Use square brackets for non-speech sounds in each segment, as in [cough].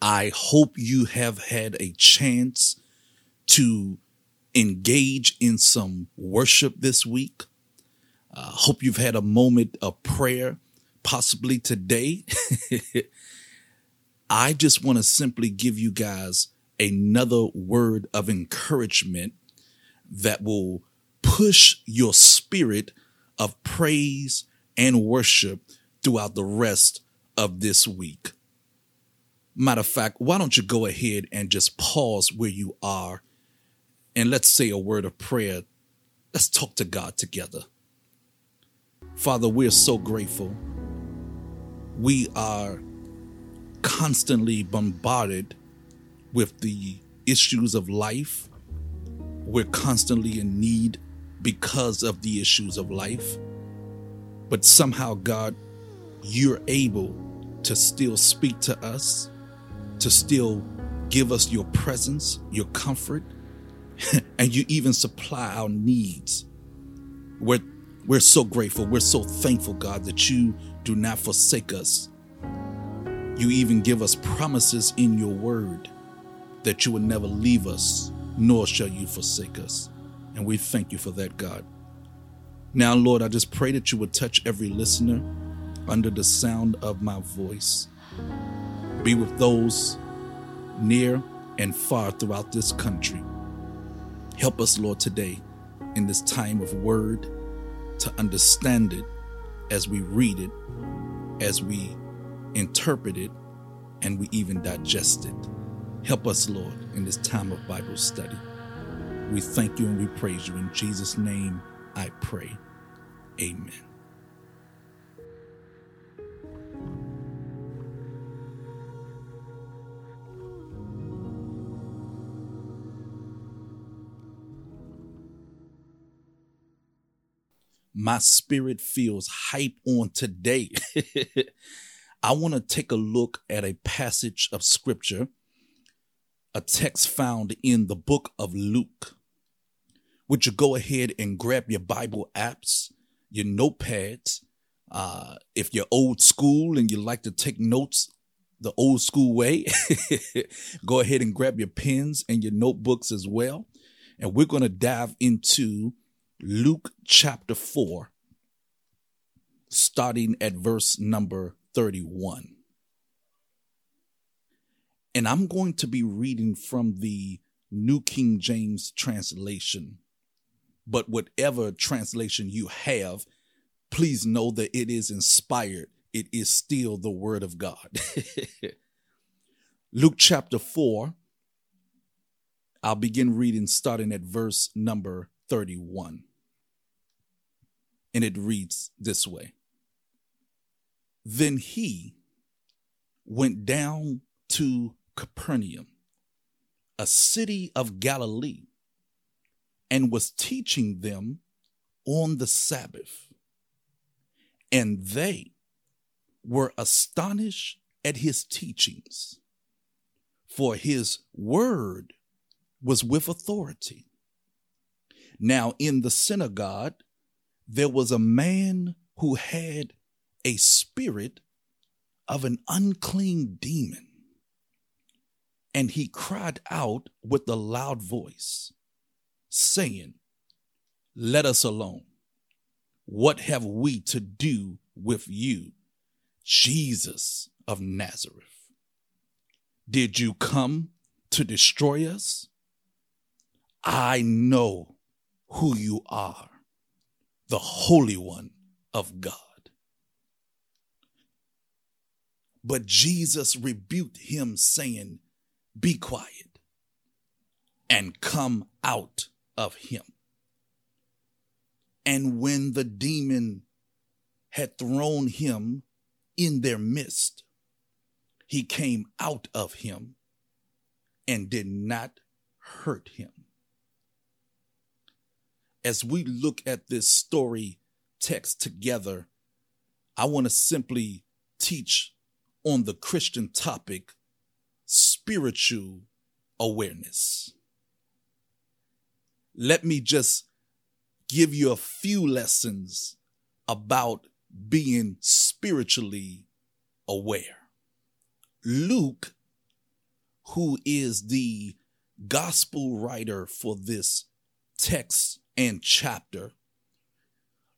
I hope you have had a chance to engage in some worship this week. Uh, hope you've had a moment of prayer, possibly today. [laughs] I just want to simply give you guys another word of encouragement that will push your spirit of praise and worship throughout the rest of this week. Matter of fact, why don't you go ahead and just pause where you are and let's say a word of prayer. Let's talk to God together. Father, we're so grateful. We are constantly bombarded with the issues of life. We're constantly in need because of the issues of life. But somehow, God, you're able to still speak to us, to still give us your presence, your comfort, [laughs] and you even supply our needs. We're, we're so grateful. We're so thankful, God, that you do not forsake us. You even give us promises in your word that you will never leave us, nor shall you forsake us. And we thank you for that, God. Now, Lord, I just pray that you would touch every listener under the sound of my voice. Be with those near and far throughout this country. Help us, Lord, today in this time of word to understand it as we read it, as we interpret it, and we even digest it. Help us, Lord, in this time of Bible study. We thank you and we praise you. In Jesus' name, I pray. Amen. My spirit feels hype on today. [laughs] I want to take a look at a passage of scripture, a text found in the book of Luke. Would you go ahead and grab your Bible apps, your notepads? Uh, if you're old school and you like to take notes the old school way, [laughs] go ahead and grab your pens and your notebooks as well. And we're going to dive into Luke chapter 4, starting at verse number 31. And I'm going to be reading from the New King James translation. But whatever translation you have, please know that it is inspired. It is still the Word of God. [laughs] Luke chapter 4, I'll begin reading starting at verse number 31 and it reads this way Then he went down to Capernaum, a city of Galilee, and was teaching them on the Sabbath. And they were astonished at his teachings, for his word was with authority. Now, in the synagogue, there was a man who had a spirit of an unclean demon. And he cried out with a loud voice, saying, Let us alone. What have we to do with you, Jesus of Nazareth? Did you come to destroy us? I know who you are the Holy One of God. But Jesus rebuked him, saying, Be quiet and come out of him. And when the demon had thrown him in their midst, he came out of him and did not hurt him as we look at this story text together, I want to simply teach on the Christian topic spiritual awareness. Let me just give you a few lessons about being spiritually aware. Luke who is the gospel writer for this text and chapter,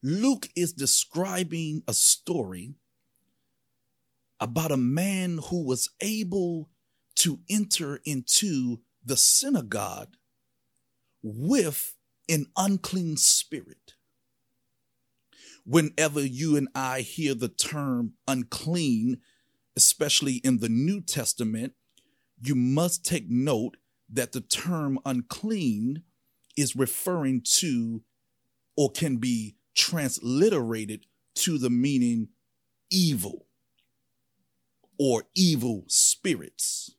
Luke is describing a story about a man who was able to enter into the synagogue with an unclean spirit. Whenever you and I hear the term unclean, especially in the New Testament, you must take note that the term unclean is referring to or can be transliterated to the meaning evil or evil spirits.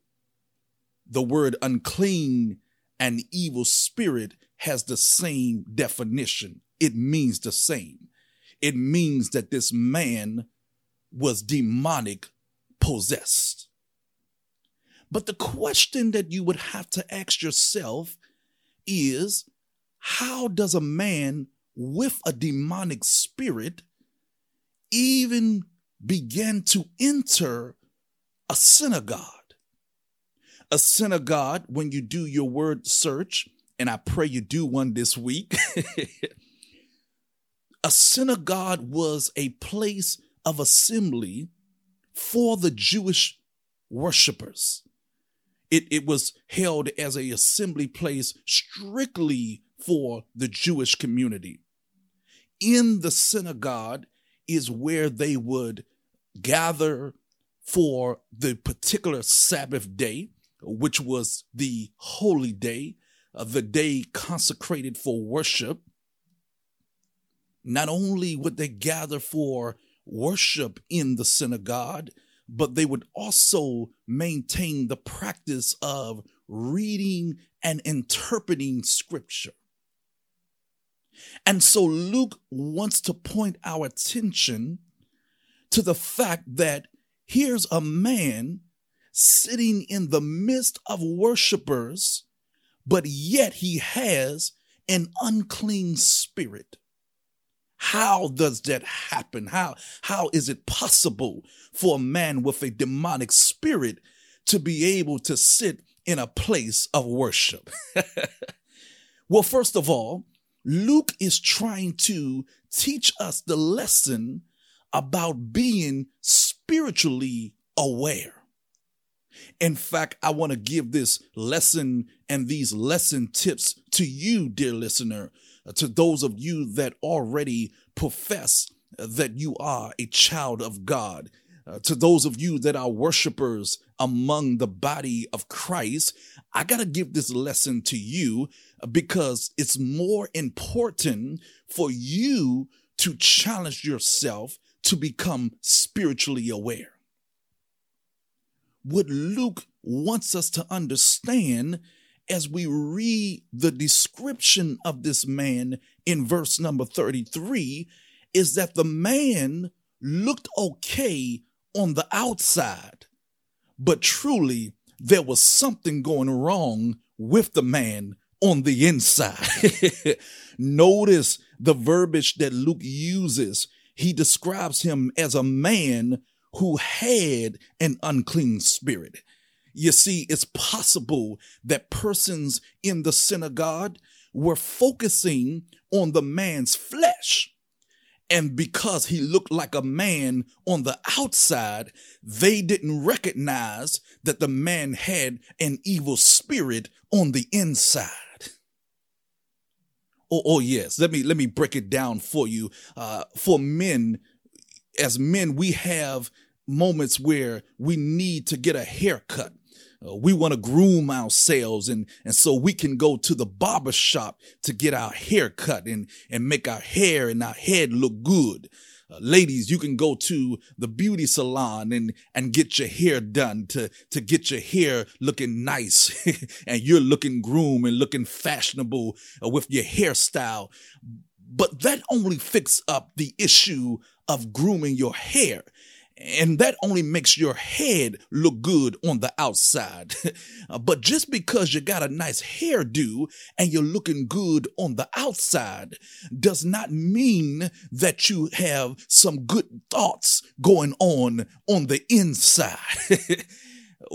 The word unclean and evil spirit has the same definition. It means the same. It means that this man was demonic possessed. But the question that you would have to ask yourself is how does a man with a demonic spirit even begin to enter a synagogue. A synagogue, when you do your word search, and I pray you do one this week, [laughs] a synagogue was a place of assembly for the Jewish worshipers. It, it was held as a assembly place strictly for the Jewish community. In the synagogue is where they would gather for the particular Sabbath day, which was the holy day, uh, the day consecrated for worship. Not only would they gather for worship in the synagogue, but they would also maintain the practice of reading and interpreting scripture. And so Luke wants to point our attention to the fact that here's a man sitting in the midst of worshipers, but yet he has an unclean spirit. How does that happen? How, how is it possible for a man with a demonic spirit to be able to sit in a place of worship? [laughs] well, first of all, Luke is trying to teach us the lesson about being spiritually aware. In fact, I want to give this lesson and these lesson tips to you, dear listener, uh, to those of you that already profess that you are a child of God. Uh, to those of you that are worshipers among the body of Christ, I got to give this lesson to you uh, because it's more important for you to challenge yourself to become spiritually aware. What Luke wants us to understand as we read the description of this man in verse number 33 is that the man looked okay on the outside, but truly there was something going wrong with the man on the inside. [laughs] Notice the verbiage that Luke uses he describes him as a man who had an unclean spirit. You see, it's possible that persons in the synagogue were focusing on the man's flesh. And because he looked like a man on the outside, they didn't recognize that the man had an evil spirit on the inside. Oh, oh yes. Let me let me break it down for you. Uh, for men, as men, we have moments where we need to get a haircut. Uh, we want to groom ourselves and and so we can go to the barber shop to get our hair cut and and make our hair and our head look good uh, ladies, you can go to the beauty salon and, and get your hair done to, to get your hair looking nice [laughs] and you're looking groom and looking fashionable uh, with your hairstyle. But that only fix up the issue of grooming your hair. And that only makes your head look good on the outside. [laughs] but just because you got a nice hairdo and you're looking good on the outside does not mean that you have some good thoughts going on on the inside. [laughs]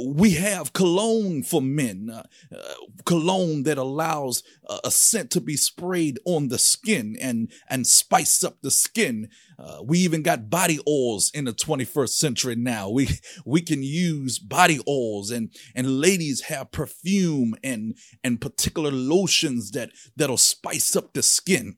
we have cologne for men, uh, uh, cologne that allows uh, a scent to be sprayed on the skin and and spice up the skin. Uh, we even got body oils in the 21st century now. We we can use body oils and and ladies have perfume and and particular lotions that that'll spice up the skin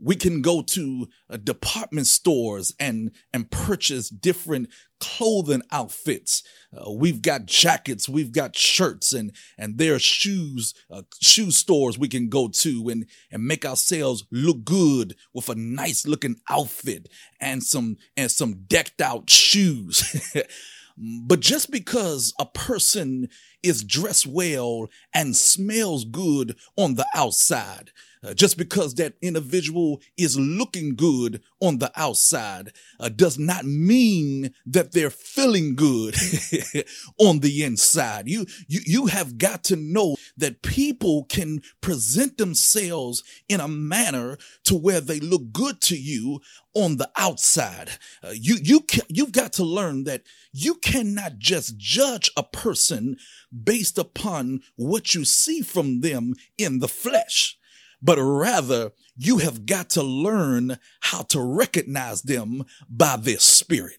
we can go to uh, department stores and and purchase different clothing outfits. Uh, we've got jackets we've got shirts and and there are shoes uh, shoe stores we can go to and and make ourselves look good with a nice looking outfit and some and some decked out shoes. [laughs] But just because a person is dressed well and smells good on the outside uh, just because that individual is looking good on the outside uh, does not mean that they're feeling good [laughs] on the inside. You, you, you have got to know that people can present themselves in a manner to where they look good to you on the outside. Uh, you, you, can, you've got to learn that you cannot just judge a person based upon what you see from them in the flesh but rather you have got to learn how to recognize them by their spirit.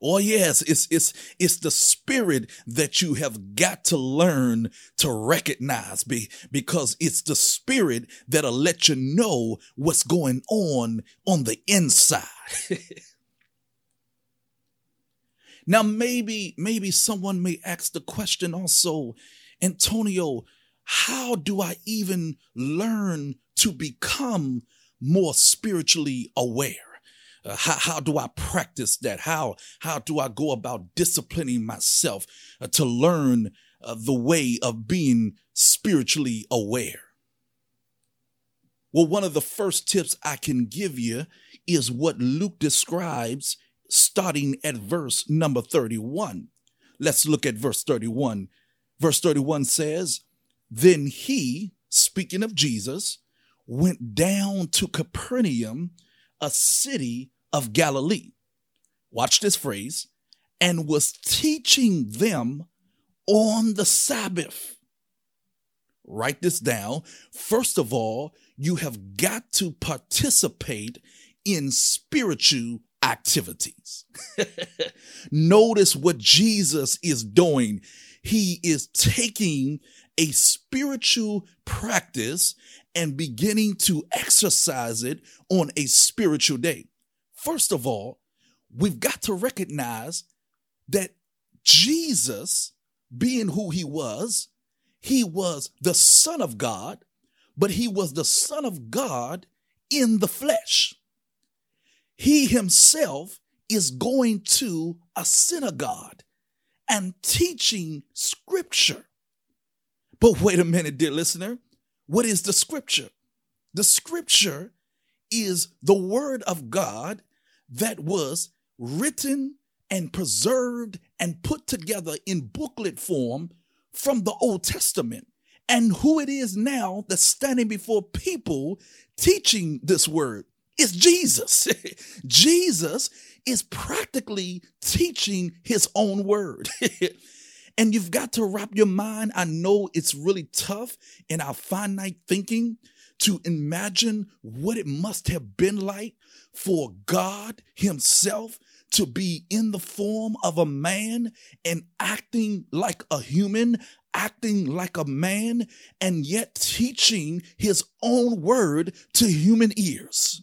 Oh yes, it's it's it's the spirit that you have got to learn to recognize be, because it's the spirit that'll let you know what's going on on the inside. [laughs] now maybe maybe someone may ask the question also, Antonio, how do I even learn to become more spiritually aware? Uh, how, how do I practice that? How, how do I go about disciplining myself uh, to learn uh, the way of being spiritually aware? Well, one of the first tips I can give you is what Luke describes starting at verse number 31. Let's look at verse 31. Verse 31 says, then he, speaking of Jesus, went down to Capernaum, a city of Galilee. Watch this phrase, and was teaching them on the Sabbath. Write this down. First of all, you have got to participate in spiritual activities. [laughs] Notice what Jesus is doing. He is taking a spiritual practice and beginning to exercise it on a spiritual day. First of all, we've got to recognize that Jesus, being who he was, he was the Son of God, but he was the Son of God in the flesh. He himself is going to a synagogue and teaching scripture. But wait a minute, dear listener. What is the scripture? The scripture is the word of God that was written and preserved and put together in booklet form from the Old Testament. And who it is now that's standing before people teaching this word is Jesus. [laughs] Jesus is practically teaching his own word. [laughs] And you've got to wrap your mind. I know it's really tough in our finite thinking to imagine what it must have been like for God Himself to be in the form of a man and acting like a human, acting like a man, and yet teaching His own word to human ears.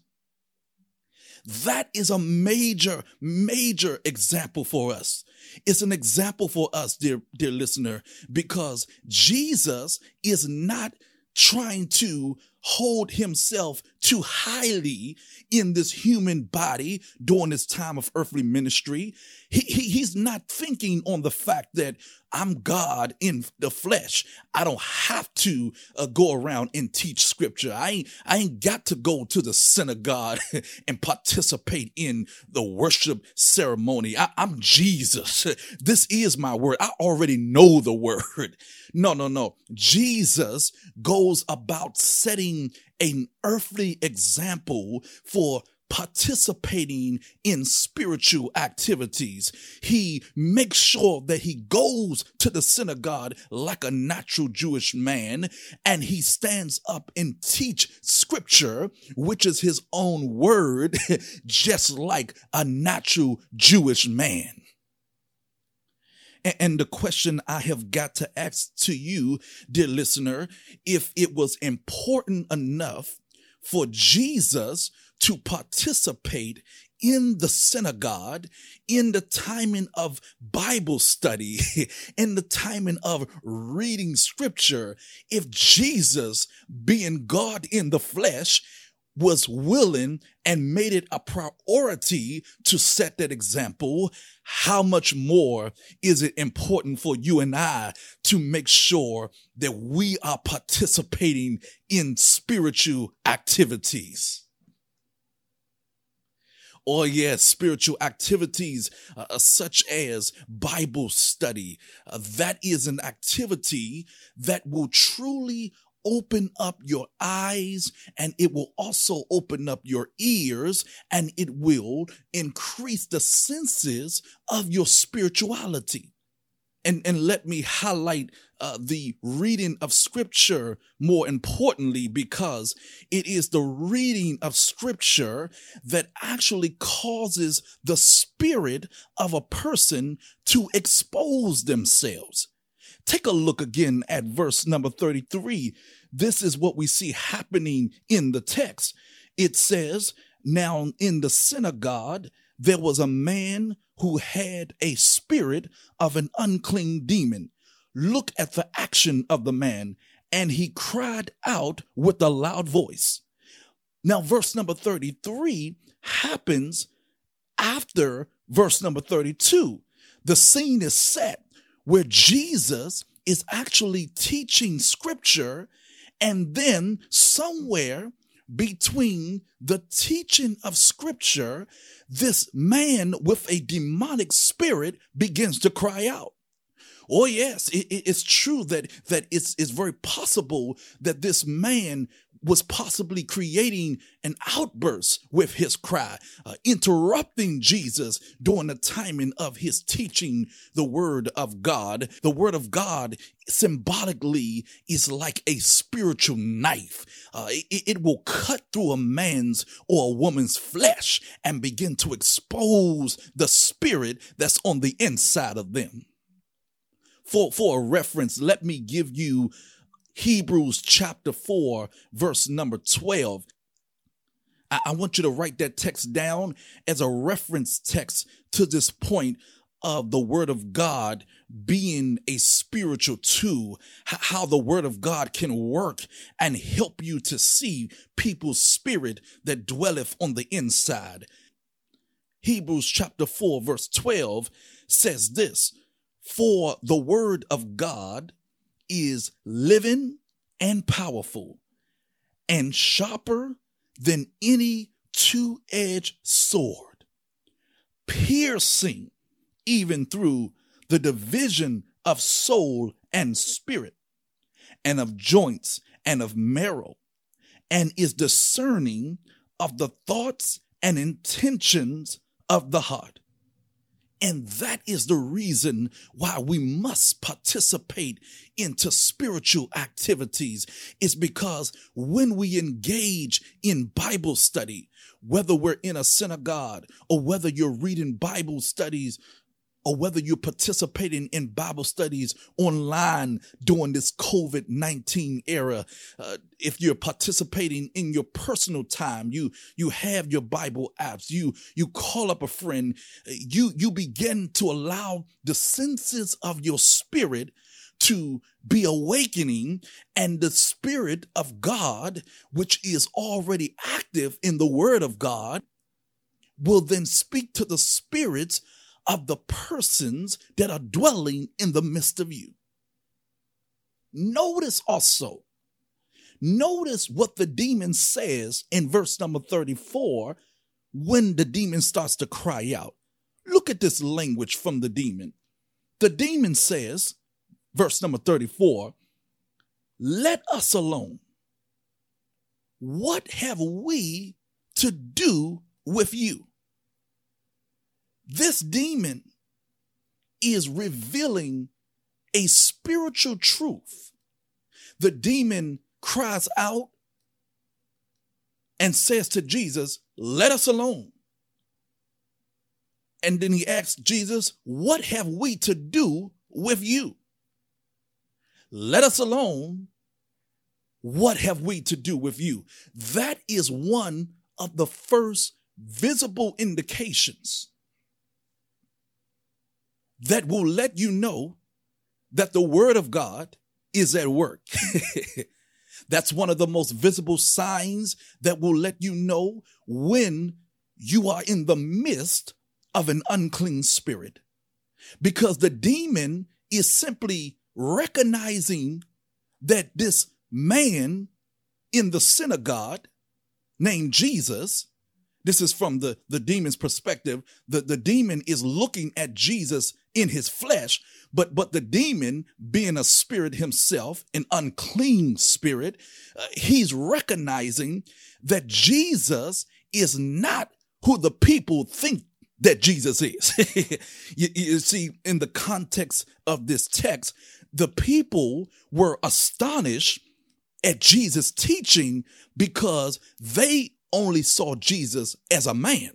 That is a major, major example for us. It's an example for us, dear, dear listener, because Jesus is not trying to hold himself too highly in this human body during this time of earthly ministry. He, he, he's not thinking on the fact that I'm God in the flesh. I don't have to uh, go around and teach scripture. I ain't, I ain't got to go to the synagogue [laughs] and participate in the worship ceremony. I, I'm Jesus. [laughs] This is my word. I already know the [laughs] word. No, no, no. Jesus goes about setting an earthly example for participating in spiritual activities. He makes sure that he goes to the synagogue like a natural Jewish man and he stands up and teach scripture, which is his own word, [laughs] just like a natural Jewish man. And the question I have got to ask to you, dear listener, if it was important enough for Jesus to participate in the synagogue, in the timing of Bible study, [laughs] in the timing of reading scripture, if Jesus, being God in the flesh, was willing and made it a priority to set that example, how much more is it important for you and I to make sure that we are participating in spiritual activities? Oh, yes, spiritual activities uh, uh, such as Bible study. Uh, that is an activity that will truly open up your eyes and it will also open up your ears and it will increase the senses of your spirituality. And, and let me highlight uh, the reading of scripture more importantly because it is the reading of scripture that actually causes the spirit of a person to expose themselves. Take a look again at verse number 33. This is what we see happening in the text. It says, Now in the synagogue, there was a man who had a spirit of an unclean demon. Look at the action of the man. And he cried out with a loud voice. Now, verse number 33 happens after verse number 32. The scene is set where Jesus is actually teaching scripture, and then somewhere between the teaching of scripture, this man with a demonic spirit begins to cry out. Oh yes, it, it's true that that it's it's very possible that this man was possibly creating an outburst with his cry, uh, interrupting Jesus during the timing of his teaching the word of God. The word of God symbolically is like a spiritual knife. Uh, it, it will cut through a man's or a woman's flesh and begin to expose the spirit that's on the inside of them. For, for a reference, let me give you Hebrews chapter 4, verse number 12. I, I want you to write that text down as a reference text to this point of the word of God being a spiritual tool, how the word of God can work and help you to see people's spirit that dwelleth on the inside. Hebrews chapter 4 verse 12 says this, for the word of God is living and powerful and sharper than any two edged sword, piercing even through the division of soul and spirit, and of joints and of marrow, and is discerning of the thoughts and intentions of the heart. And that is the reason why we must participate into spiritual activities. Is because when we engage in Bible study, whether we're in a synagogue or whether you're reading Bible studies or whether you're participating in Bible studies online during this COVID 19 era, uh, if you're participating in your personal time, you, you have your Bible apps, you, you call up a friend, you, you begin to allow the senses of your spirit to be awakening and the spirit of God, which is already active in the word of God, will then speak to the spirits of the persons that are dwelling in the midst of you. Notice also, notice what the demon says in verse number 34 when the demon starts to cry out. Look at this language from the demon. The demon says, verse number 34, let us alone. What have we to do with you. This demon is revealing a spiritual truth. The demon cries out and says to Jesus, Let us alone. And then he asks Jesus, What have we to do with you? Let us alone. What have we to do with you? That is one of the first visible indications that will let you know that the word of God is at work. [laughs] That's one of the most visible signs that will let you know when you are in the midst of an unclean spirit. Because the demon is simply recognizing that this man in the synagogue named Jesus, this is from the, the demon's perspective, the, the demon is looking at Jesus in his flesh, but but the demon being a spirit himself, an unclean spirit, uh, he's recognizing that Jesus is not who the people think that Jesus is. [laughs] you, you see, in the context of this text, the people were astonished at Jesus' teaching because they only saw Jesus as a man.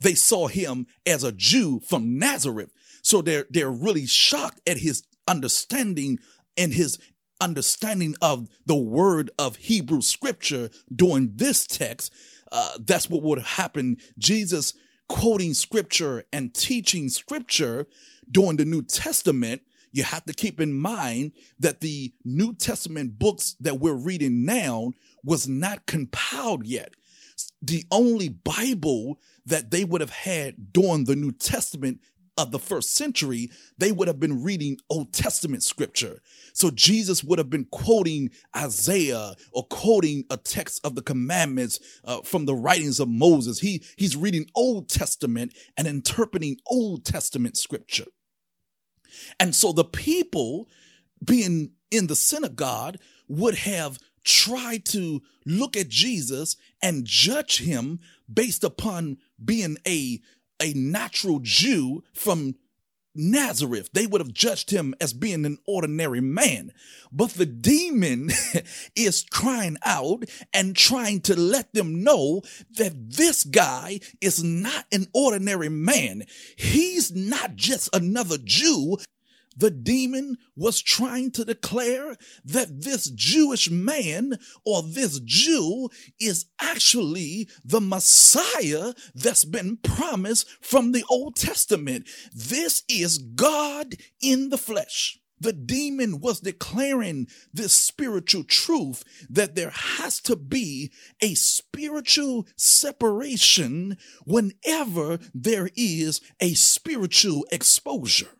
They saw him as a Jew from Nazareth. So they're they're really shocked at his understanding and his understanding of the word of Hebrew scripture during this text. Uh, that's what would happen. Jesus quoting scripture and teaching scripture during the New Testament. You have to keep in mind that the New Testament books that we're reading now was not compiled yet. The only Bible that they would have had during the New Testament of the first century, they would have been reading Old Testament scripture. So Jesus would have been quoting Isaiah or quoting a text of the commandments uh, from the writings of Moses. He, he's reading Old Testament and interpreting Old Testament scripture. And so the people being in the synagogue would have tried to look at Jesus and judge him based upon being a a natural Jew from Nazareth. They would have judged him as being an ordinary man. But the demon [laughs] is crying out and trying to let them know that this guy is not an ordinary man. He's not just another Jew the demon was trying to declare that this Jewish man or this Jew is actually the Messiah that's been promised from the Old Testament. This is God in the flesh. The demon was declaring this spiritual truth that there has to be a spiritual separation whenever there is a spiritual exposure.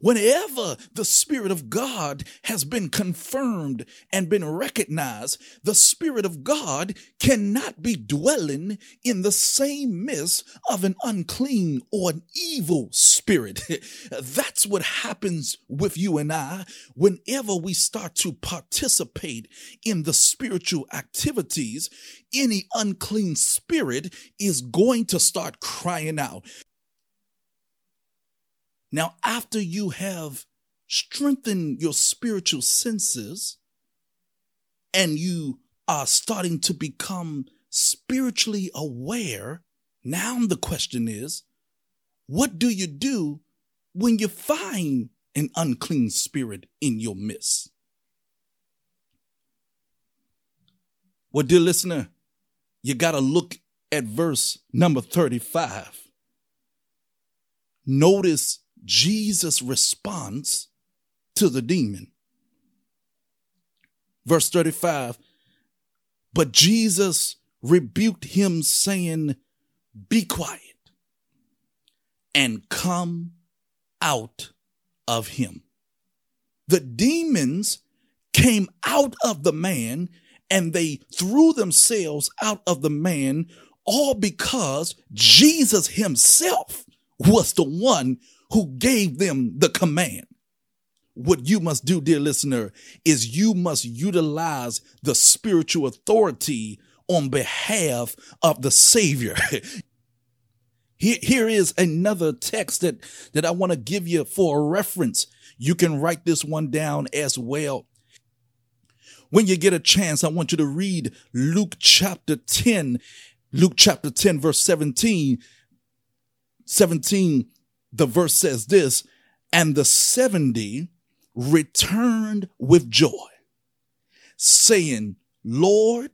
Whenever the Spirit of God has been confirmed and been recognized, the Spirit of God cannot be dwelling in the same midst of an unclean or an evil spirit. [laughs] That's what happens with you and I whenever we start to participate in the spiritual activities. Any unclean spirit is going to start crying out. Now, after you have strengthened your spiritual senses and you are starting to become spiritually aware, now the question is, what do you do when you find an unclean spirit in your midst? Well, dear listener, you got to look at verse number 35. Notice Jesus' response to the demon. Verse 35 But Jesus rebuked him, saying, Be quiet and come out of him. The demons came out of the man and they threw themselves out of the man, all because Jesus himself was the one who gave them the command. What you must do, dear listener, is you must utilize the spiritual authority on behalf of the Savior. [laughs] Here, here is another text that, that I want to give you for a reference. You can write this one down as well. When you get a chance, I want you to read Luke chapter 10, Luke chapter 10, verse 17. 17, the verse says this, and the 70 returned with joy, saying, Lord,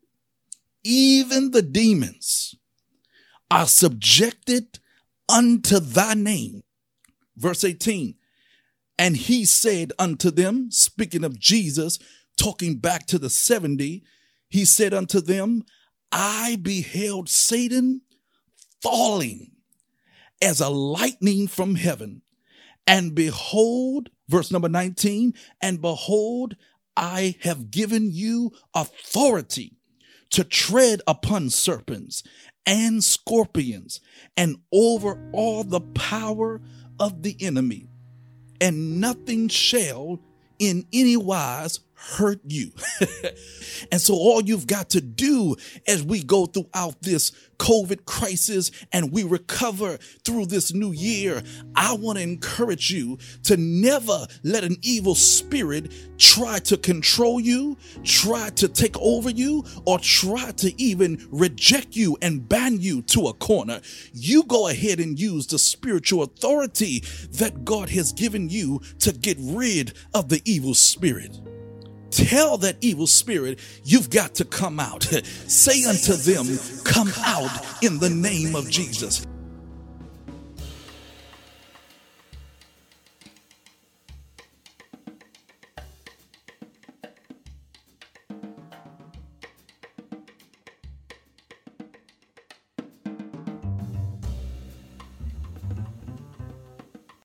even the demons are subjected unto thy name. Verse 18, and he said unto them, speaking of Jesus, talking back to the 70, he said unto them, I beheld Satan falling as a lightning from heaven. And behold, verse number 19, and behold, I have given you authority to tread upon serpents and scorpions and over all the power of the enemy, and nothing shall in any wise hurt you. [laughs] and so all you've got to do as we go throughout this COVID crisis and we recover through this new year, I want to encourage you to never let an evil spirit try to control you, try to take over you, or try to even reject you and ban you to a corner. You go ahead and use the spiritual authority that God has given you to get rid of the evil spirit. Tell that evil spirit, you've got to come out. [laughs] Say unto them, come out in the name of Jesus.